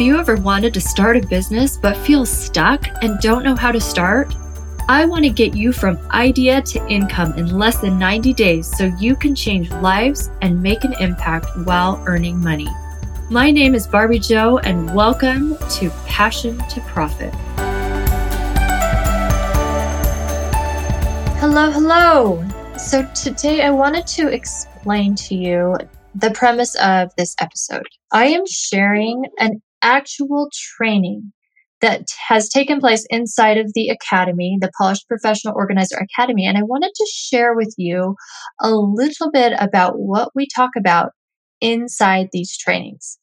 Have you ever wanted to start a business but feel stuck and don't know how to start? I want to get you from idea to income in less than 90 days so you can change lives and make an impact while earning money. My name is Barbie Joe, and welcome to Passion to Profit. Hello, hello. So, today I wanted to explain to you the premise of this episode. I am sharing an actual training that has taken place inside of the Academy, the Polished Professional Organizer Academy. And I wanted to share with you a little bit about what we talk about inside these trainings.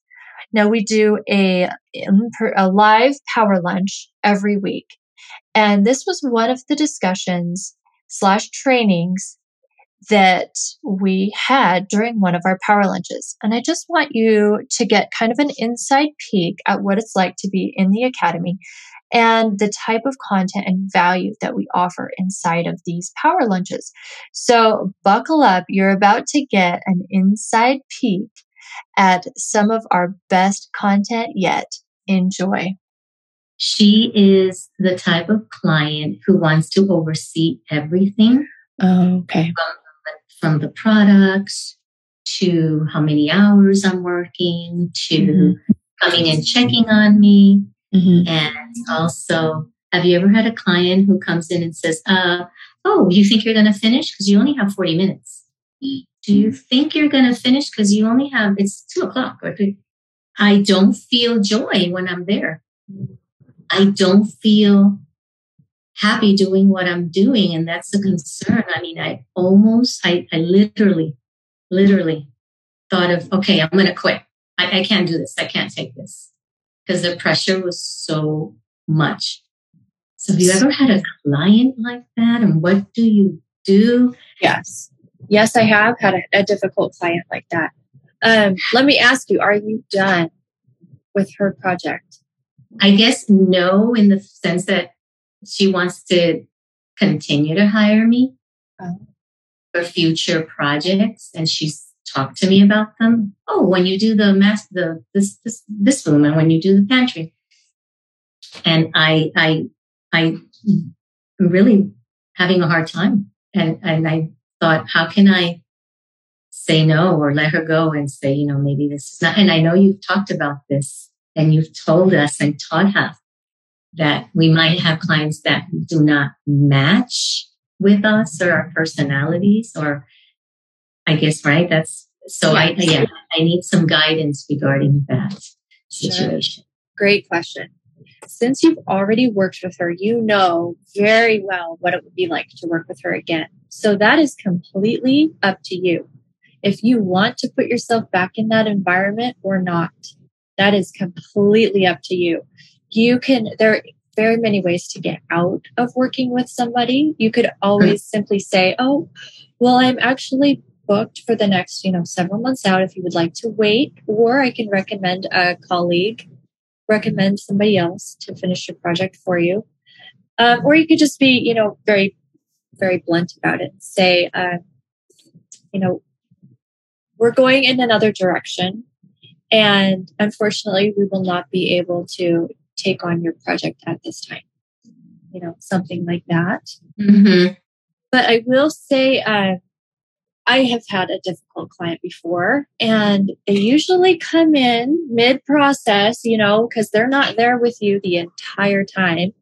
Now, we do a, a live power lunch every week. And this was one of the discussions slash trainings that we had during one of our power lunches. And I just want you to get kind of an inside peek at what it's like to be in the academy and the type of content and value that we offer inside of these power lunches. So buckle up. You're about to get an inside peek at some of our best content yet. Enjoy. She is the type of client who wants to oversee everything. Oh, okay. From from the products to how many hours I'm working to mm-hmm. coming and checking on me. Mm-hmm. And also, have you ever had a client who comes in and says, uh, Oh, you think you're going to finish? Because you only have 40 minutes. Do you think you're going to finish? Because you only have, it's two o'clock or three. I don't feel joy when I'm there. I don't feel happy doing what I'm doing. And that's the concern. I mean, I almost, I, I literally, literally thought of, okay, I'm going to quit. I, I can't do this. I can't take this because the pressure was so much. So have you ever had a client like that? And what do you do? Yes. Yes, I have had a, a difficult client like that. Um, let me ask you, are you done with her project? I guess no, in the sense that she wants to continue to hire me oh. for future projects and she's talked to me about them. Oh when you do the mass the this this this room and when you do the pantry. And i i i am really having a hard time. And and i thought how can i say no or let her go and say you know maybe this is not and i know you've talked about this and you've told us and taught us that we might have clients that do not match with us or our personalities or I guess, right? That's so I, yeah, I need some guidance regarding that situation. Sure. Great question. Since you've already worked with her, you know very well what it would be like to work with her again. So that is completely up to you. If you want to put yourself back in that environment or not, that is completely up to you you can, there are very many ways to get out of working with somebody. You could always simply say, Oh, well, I'm actually booked for the next, you know, several months out if you would like to wait, or I can recommend a colleague, recommend somebody else to finish your project for you. Um, or you could just be, you know, very, very blunt about it. Say, uh, you know, we're going in another direction. And unfortunately, we will not be able to take on your project at this time. You know, something like that. Mm-hmm. But I will say, uh, I have had a difficult client before, and they usually come in mid process, you know, because they're not there with you the entire time.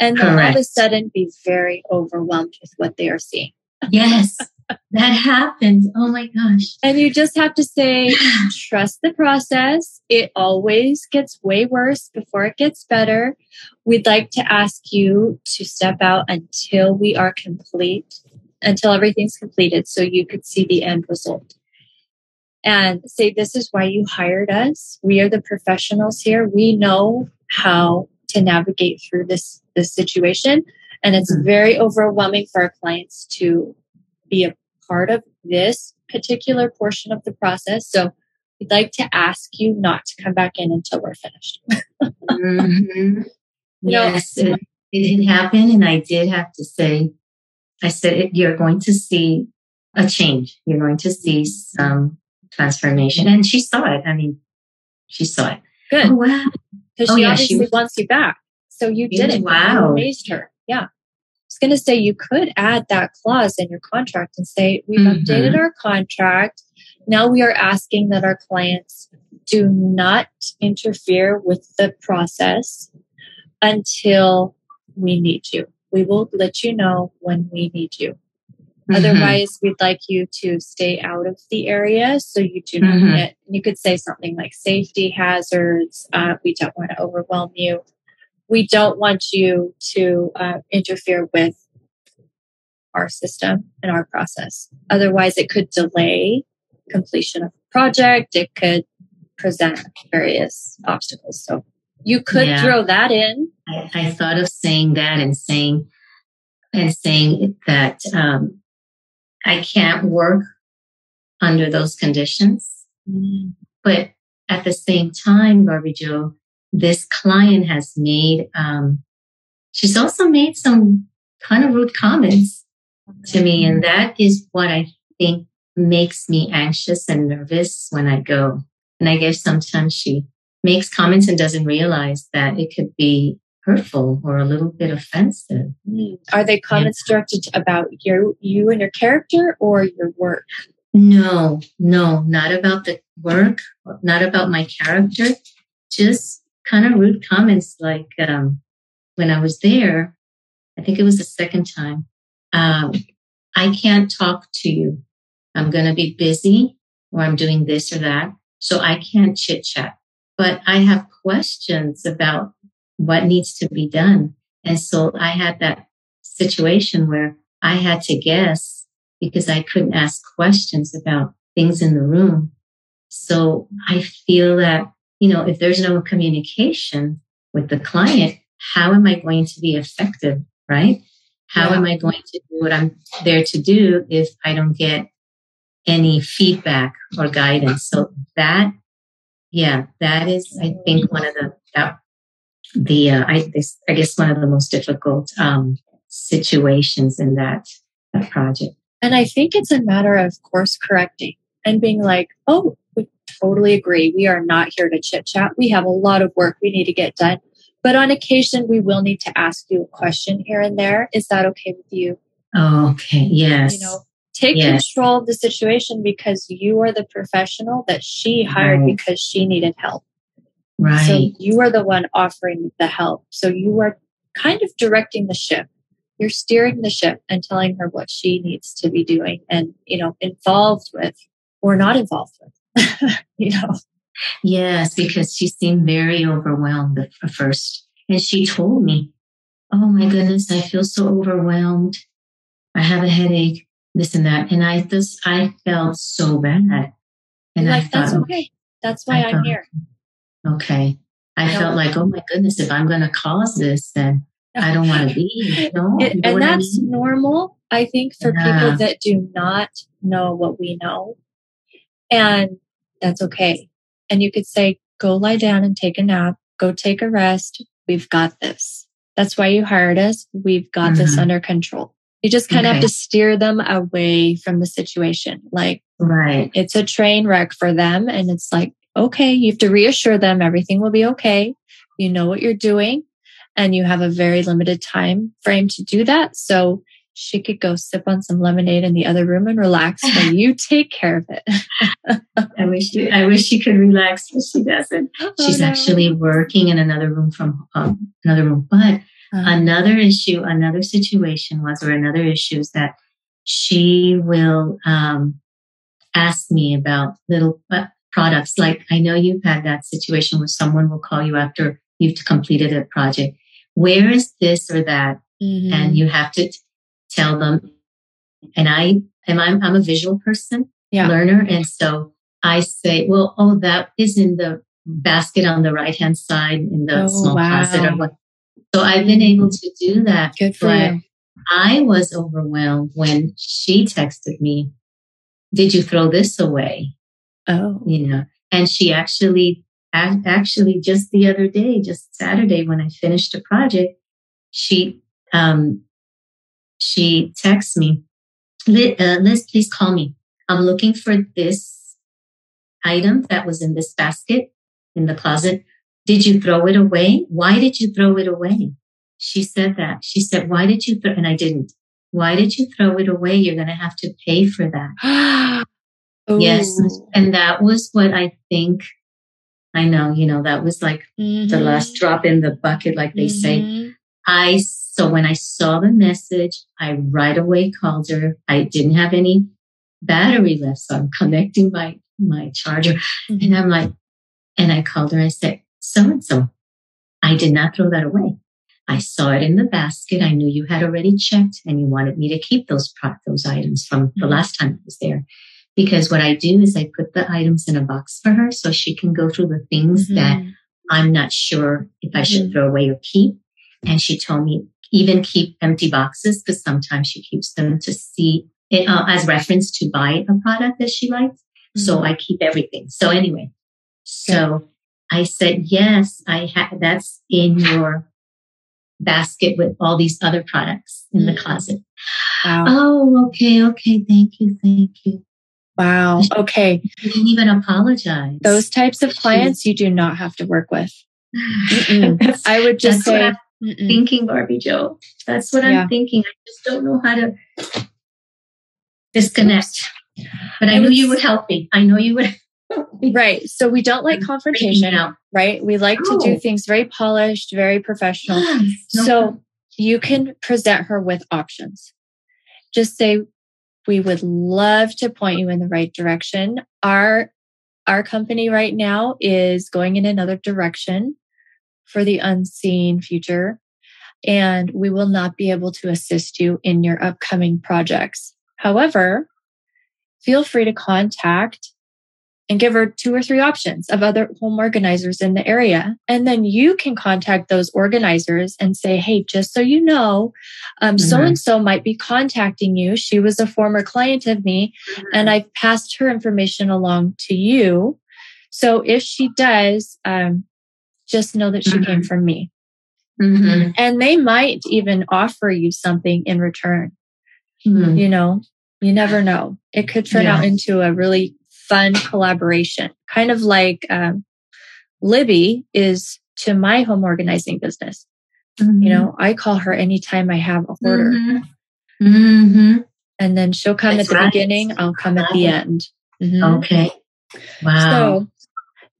And then all of a sudden be very overwhelmed with what they are seeing. Yes. that happens. Oh my gosh. And you just have to say, trust the process. It always gets way worse before it gets better. We'd like to ask you to step out until we are complete, until everything's completed, so you could see the end result. And say, this is why you hired us. We are the professionals here. We know how to navigate through this, this situation. And it's mm-hmm. very overwhelming for our clients to be a part of this particular portion of the process. So we'd like to ask you not to come back in until we're finished. mm-hmm. Yes, it, it did happen. And I did have to say, I said, you're going to see a change. You're going to see some transformation. And she saw it. I mean, she saw it. Good. Oh, wow. Because Oh, she yeah, obviously she wants you back. So you did it. You wow. amazed her. Yeah. Going to say you could add that clause in your contract and say, we've Mhm. updated our contract. Now we are asking that our clients do not interfere with the process until we need you. We will let you know when we need you. Mhm. Otherwise, we'd like you to stay out of the area so you do not Mhm. get, you could say something like safety hazards. Uh, we don't want to overwhelm you. We don't want you to uh, interfere with our system and our process. Otherwise, it could delay completion of the project. It could present various obstacles. So you could Yeah. throw that in. I, I thought of saying that and saying and saying that um, I can't work under those conditions. But at the same time, Barbie Joe, this client has made, um, she's also made some kind of rude comments to me. And that is what I think makes me anxious and nervous when I go. And I guess sometimes she makes comments and doesn't realize that it could be hurtful or a little bit offensive. Mm. Are they comments directed about you, you and your character or your work? No, no, not about the work, not about my character, just kind of rude comments like um, when I was there, I think it was the second time, um, I can't talk to you. I'm going to be busy or I'm doing this or that. So I can't chit chat, but I have questions about what needs to be done. And so I had that situation where I had to guess because I couldn't ask questions about things in the room. So I feel that, you know, if there's no communication with the client, how am I going to be effective? Right? How Yeah. am I going to do what I'm there to do if I don't get any feedback or guidance? So that, yeah, that is, I think, one of the, that, the, uh, I, this, I guess one of the most difficult, um, situations in that, that project. And I think it's a matter of course correcting and being like, oh, totally agree. We are not here to chit chat. We have a lot of work we need to get done. But on occasion, we will need to ask you a question here and there. Is that okay with you? Oh, okay. Yes. You know, take Yes. control of the situation because you are the professional that she hired Right. because she needed help. right. So you are the one offering the help. So you are kind of directing the ship. You're steering the ship and telling her what she needs to be doing and, you know, involved with or not involved with. you know, Yes, because she seemed very overwhelmed at first. And she told me, Oh my goodness, I feel so overwhelmed. I have a headache, this and that. And I just, I felt so bad. And I like, that's thought, okay. That's why I I'm here. okay. I No. felt like, oh my goodness, if I'm going to cause this, then I don't want to be. It- you know and what I that's mean? normal, I think, for Yeah. people that do not know what we know. And that's okay. And you could say, go lie down and take a nap, go take a rest. We've got this. That's why you hired us. We've got this Mhm. under control. You just kind of have to steer them away from the situation. Like right. it's a train wreck for them. And it's like, okay, you have to reassure them everything will be okay. You know what you're doing and you have a very limited time frame to do that. So she could go sip on some lemonade in the other room and relax while you take care of it. I wish, she- I wish she could relax, but she doesn't. She's Oh, no. actually working in another room from um, another room. But Uh, another issue, another situation was, or another issue is that she will um, ask me about little uh, products. Like I know you've had that situation where someone will call you after you've completed a project. Where is this or that? mhm. And you have to tell them. And I am I'm, I'm a visual person, Yeah. learner, and so I say, well, oh, that is in the basket on the right hand side in the Oh, small closet or what. So I've been able to do that. Good for but you. I was overwhelmed when she texted me, Did you throw this away? Oh, You know, and she actually, actually just the other day, just Saturday when I finished a project, she, um, she texts me, Liz, uh, Liz, please call me. I'm looking for this item that was in this basket in the closet. Did you throw it away? Why did you throw it away? She said that. She said, Why did you throw? And I didn't. Why did you throw it away? You're going to have to pay for that. yes. And that was what I think. I know, you know, that was like mm-hmm. the last drop in the bucket, like they mm-hmm. say. I, so when I saw the message, I right away called her. I didn't have any battery left. So I'm connecting my, my charger mm-hmm. and I'm like, and I called her. I said, so and so, I did not throw that away. I saw it in the basket. I knew you had already checked and you wanted me to keep those those items from the mm-hmm. last time I was there. Because what I do is I put the items in a box for her so she can go through the things mm-hmm. that I'm not sure if I should mm-hmm. throw away or keep. And she told me even keep empty boxes because sometimes she keeps them to see it uh, as reference to buy a product that she likes. So mm-hmm. I keep everything. So anyway, so I said, yes, I have, that's in your basket with all these other products in the mm. closet. Wow. Oh, okay, okay. Thank you, thank you. Wow. Okay. You didn't even apologize. Those types of clients you do not have to work with. I would just say thinking, Barbie Joe. That's what yeah. I'm thinking. I just don't know how to disconnect. But I, I knew you would help me. I know you would right. So we don't like confrontation, right? We like to do things very polished, very professional. so you can present her with options. Just say, we would love to point you in the right direction. Our our company right now is going in another direction for the unseen future and we will not be able to assist you in your upcoming projects. However, feel free to contact and give her two or three options of other home organizers in the area. And then you can contact those organizers and say, Hey, just so you know, so and so might be contacting you. She was a former client of me mm-hmm. and I've passed her information along to you. So if she does, um, just know that she mm-hmm. came from me. Mm-hmm. And they might even offer you something in return. Mm-hmm. You know, you never know. It could turn yeah. out into a really fun collaboration, kind of like um, Libby is to my home organizing business. Mm-hmm. You know, I call her anytime I have a order. Mm-hmm. mm-hmm. And then she'll come that's at the right. beginning, I'll come at the end. Mm-hmm. Okay. Wow. So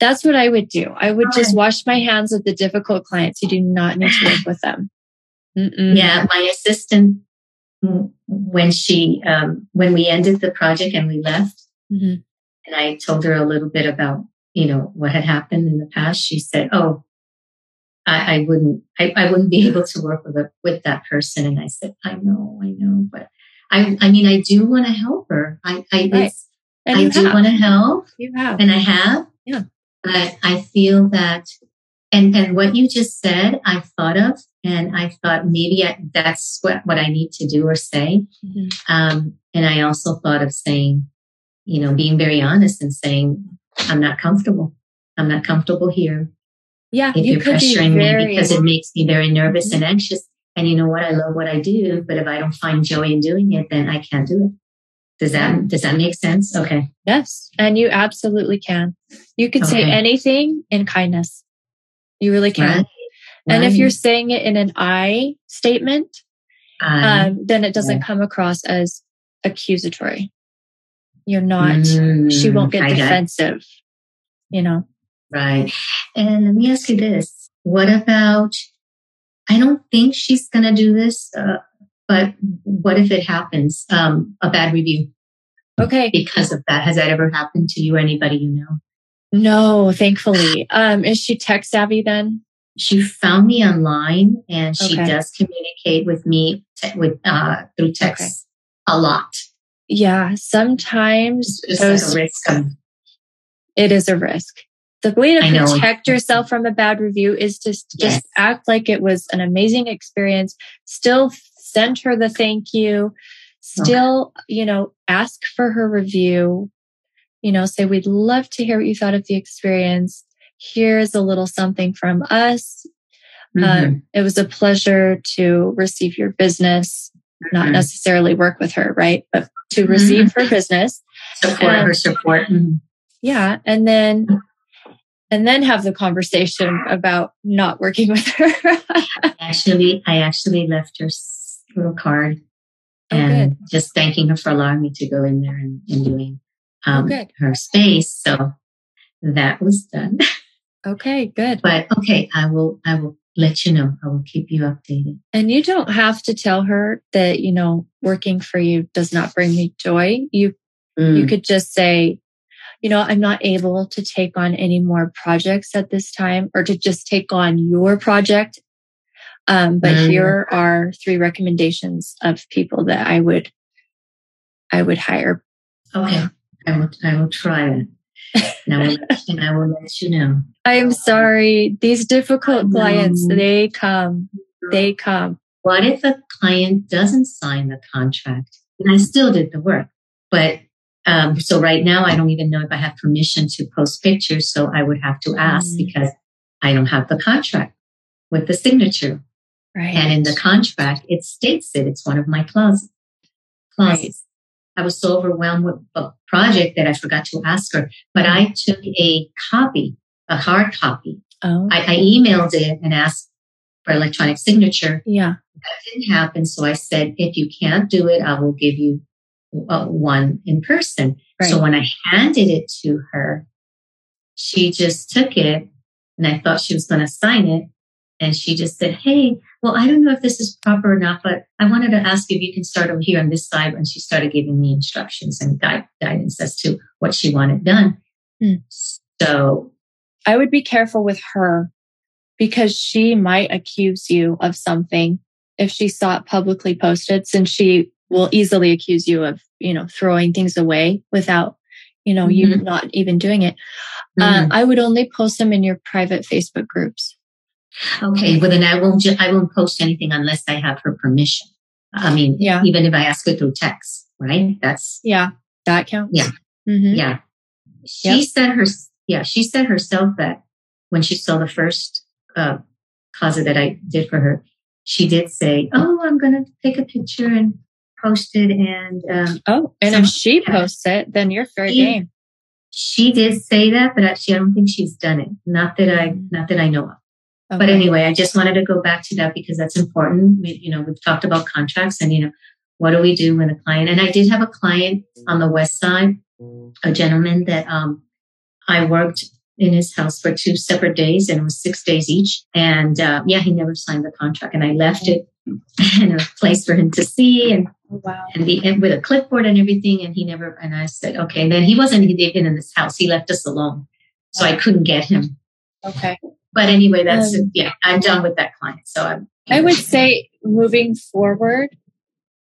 that's what I would do. I would just wash my hands of the difficult clients. You do not need to work with them. Mm-mm. Yeah, my assistant, when she, um, when we ended the project and we left, mm-hmm and I told her a little bit about, you know, what had happened in the past, she said, Oh, I, I wouldn't, I, I, wouldn't be able to work with a, with that person. And I said, I know, I know, but I, I mean, I do want to help her. I, I, right. I do want to help. You have, and I have. Yeah. But I feel that, and and what you just said, I thought of, and I thought maybe I, that's what what I need to do or say. Mm-hmm. Um, and I also thought of saying, you know, being very honest and saying, I'm not comfortable. I'm not comfortable here. Yeah. If you are pressuring very... me because it makes me very nervous mm-hmm. and anxious. And you know what? I love what I do, but if I don't find joy in doing it, then I can't do it. Does that, does that make sense? Okay. Yes. And you absolutely can. You can okay. say anything in kindness. You really can. Right. And right. if you're saying it in an I statement, um, then it doesn't yeah. come across as accusatory. You're not, mm, she won't get defensive, you know? Right. And let me ask you this. What about, I don't think she's going to do this, uh, but what if it happens? Um, a bad review. Okay. Because of that. Has that ever happened to you or anybody you know? No, thankfully. Um, is she tech savvy then? She found me online and she okay. does communicate with me te- with uh, through text okay. a lot. Yeah, sometimes those, like risk. it is a risk. The way to protect yourself from a bad review is to just yes. act like it was an amazing experience. Still send her the thank you. Still, okay. you know, ask for her review. You know, say, we'd love to hear what you thought of the experience. Here's a little something from us. Mm-hmm. Um, it was a pleasure to receive your business, mm-hmm. not necessarily work with her, right? But to receive mm-hmm. her business. Support and, her support. Mm-hmm. Yeah. And then and then have the conversation about not working with her. actually, I actually left her little card oh, and just thanking her for allowing me to go in there and, and doing oh, um, oh, her space. So that was done. Okay, good. But okay, I will I will let you know. I will keep you updated. And you don't have to tell her that, you know, working for you does not bring me joy. You mm. you could just say, you know, I'm not able to take on any more projects at this time or to just take on your project. Um, but mm. here are three recommendations of people that I would, I would hire. Okay. I will, I will try it. and, I will, and I will let you know. I'm sorry. These difficult clients, they come, they come. What if a client doesn't sign the contract? And I still did the work, but um, so right now, I don't even know if I have permission to post pictures. So I would have to ask mm. because I don't have the contract with the signature. Right. And in the contract, it states it. It's one of my clauses. clauses. Right. I was so overwhelmed with a project that I forgot to ask her, but I took a copy, a hard copy. Oh. I, I emailed it and asked for electronic signature. Yeah. That didn't happen. So I said, if you can't do it, I will give you uh, one in person. Right. So when I handed it to her, she just took it and I thought she was going to sign it. And she just said, Hey, well, I don't know if this is proper or not, but I wanted to ask if you can start over here on this side. And she started giving me instructions and guide, guidance as to what she wanted done. Mm. So I would be careful with her because she might accuse you of something if she saw it publicly posted, since she will easily accuse you of, you know, throwing things away without, you know, mm-hmm. you not even doing it. Uh, mm-hmm. Uh, I would only post them in your private Facebook groups. Okay. Well, then I won't, ju- I won't post anything unless I have her permission. I mean, yeah. even if I ask her through text, right? That's, yeah, that counts. Yeah. Mm-hmm. Yeah. She yep. said her, yeah, she said herself that when she saw the first, uh, closet that I did for her, she did say, Oh, I'm going to take a picture and posted and um, oh and if she posts it then you're fair she, game she did say that but actually i don't think she's done it not that i mm. not that i know of okay. but anyway i just wanted to go back to that because that's important we, you know we've talked about contracts and you know what do we do when a client and i did have a client on the west side a gentleman that um, i worked in his house for two separate days and it was six days each and uh, yeah he never signed the contract and i left it in a place for him to see and Oh, wow. And, the, and with a clipboard and everything. And he never, and I said, okay. And then he wasn't even in this house. He left us alone. So I couldn't get him. Okay. But anyway, that's, um, yeah, I'm done with that client. So I'm, I would say moving forward,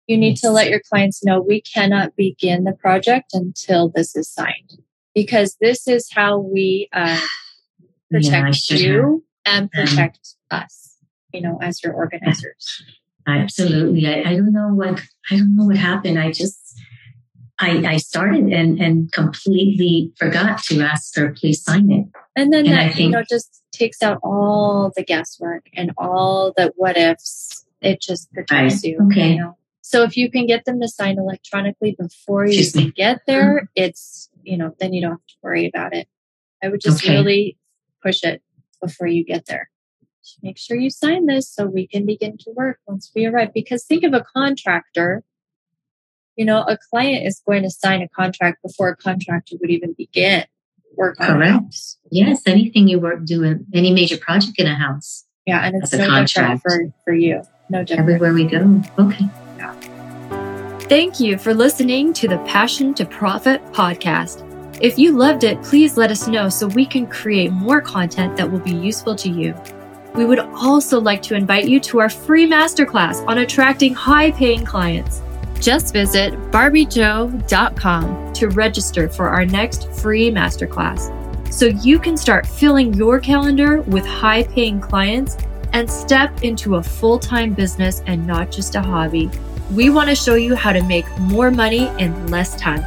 you need to let your clients know we cannot begin the project until this is signed because this is how we uh, protect yeah, you have. and protect um, us, you know, as your organizers. Absolutely. I, I don't know what I don't know what happened. I just I, I started and and completely forgot to ask her, please sign it. And then and that think, you know just takes out all the guesswork and all the what ifs. It just protects you. Okay. You know? So if you can get them to sign electronically before you even get there, mm-hmm. it's you know then you don't have to worry about it. I would just okay. really push it before you get there make sure you sign this so we can begin to work once we arrive. Because think of a contractor. You know, a client is going to sign a contract before a contractor would even begin work Correct. Yes, anything you work doing, any major project in a house. Yeah, and it's no contract. for, for you. No different. Everywhere we go. Okay. Yeah. Thank you for listening to the Passion to Profit podcast. If you loved it, please let us know so we can create more content that will be useful to you. We would also like to invite you to our free masterclass on attracting high paying clients. Just visit barbiejoe.com to register for our next free masterclass so you can start filling your calendar with high paying clients and step into a full time business and not just a hobby. We want to show you how to make more money in less time.